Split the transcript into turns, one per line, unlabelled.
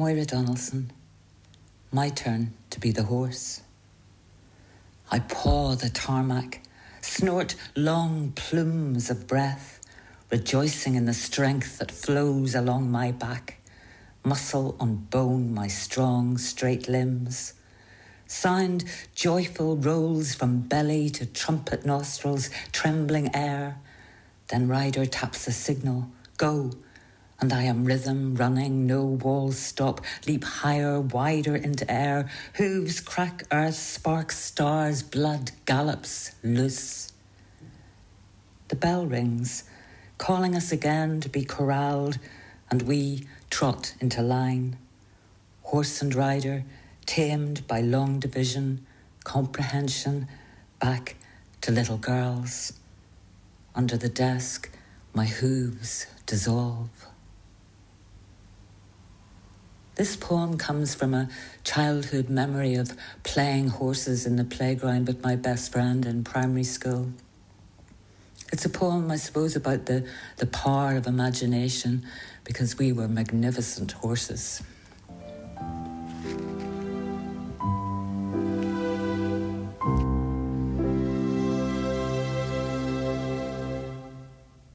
Moira Donaldson, my turn to be the horse. I paw the tarmac, snort long plumes of breath, rejoicing in the strength that flows along my back, muscle on bone my strong, straight limbs. Sound joyful rolls from belly to trumpet nostrils, trembling air. Then rider taps the signal, go, and I am rhythm running, no walls stop, leap higher, wider into air, hooves crack earth, sparks stars, blood gallops loose. The bell rings, calling us again to be corralled, and we trot into line. Horse and rider, tamed by long division, comprehension, back to little girls. Under the desk, my hooves dissolve. This poem comes from a childhood memory of playing horses in the playground with my best friend in primary school. It's a poem, I suppose, about the, the power of imagination because we were magnificent horses.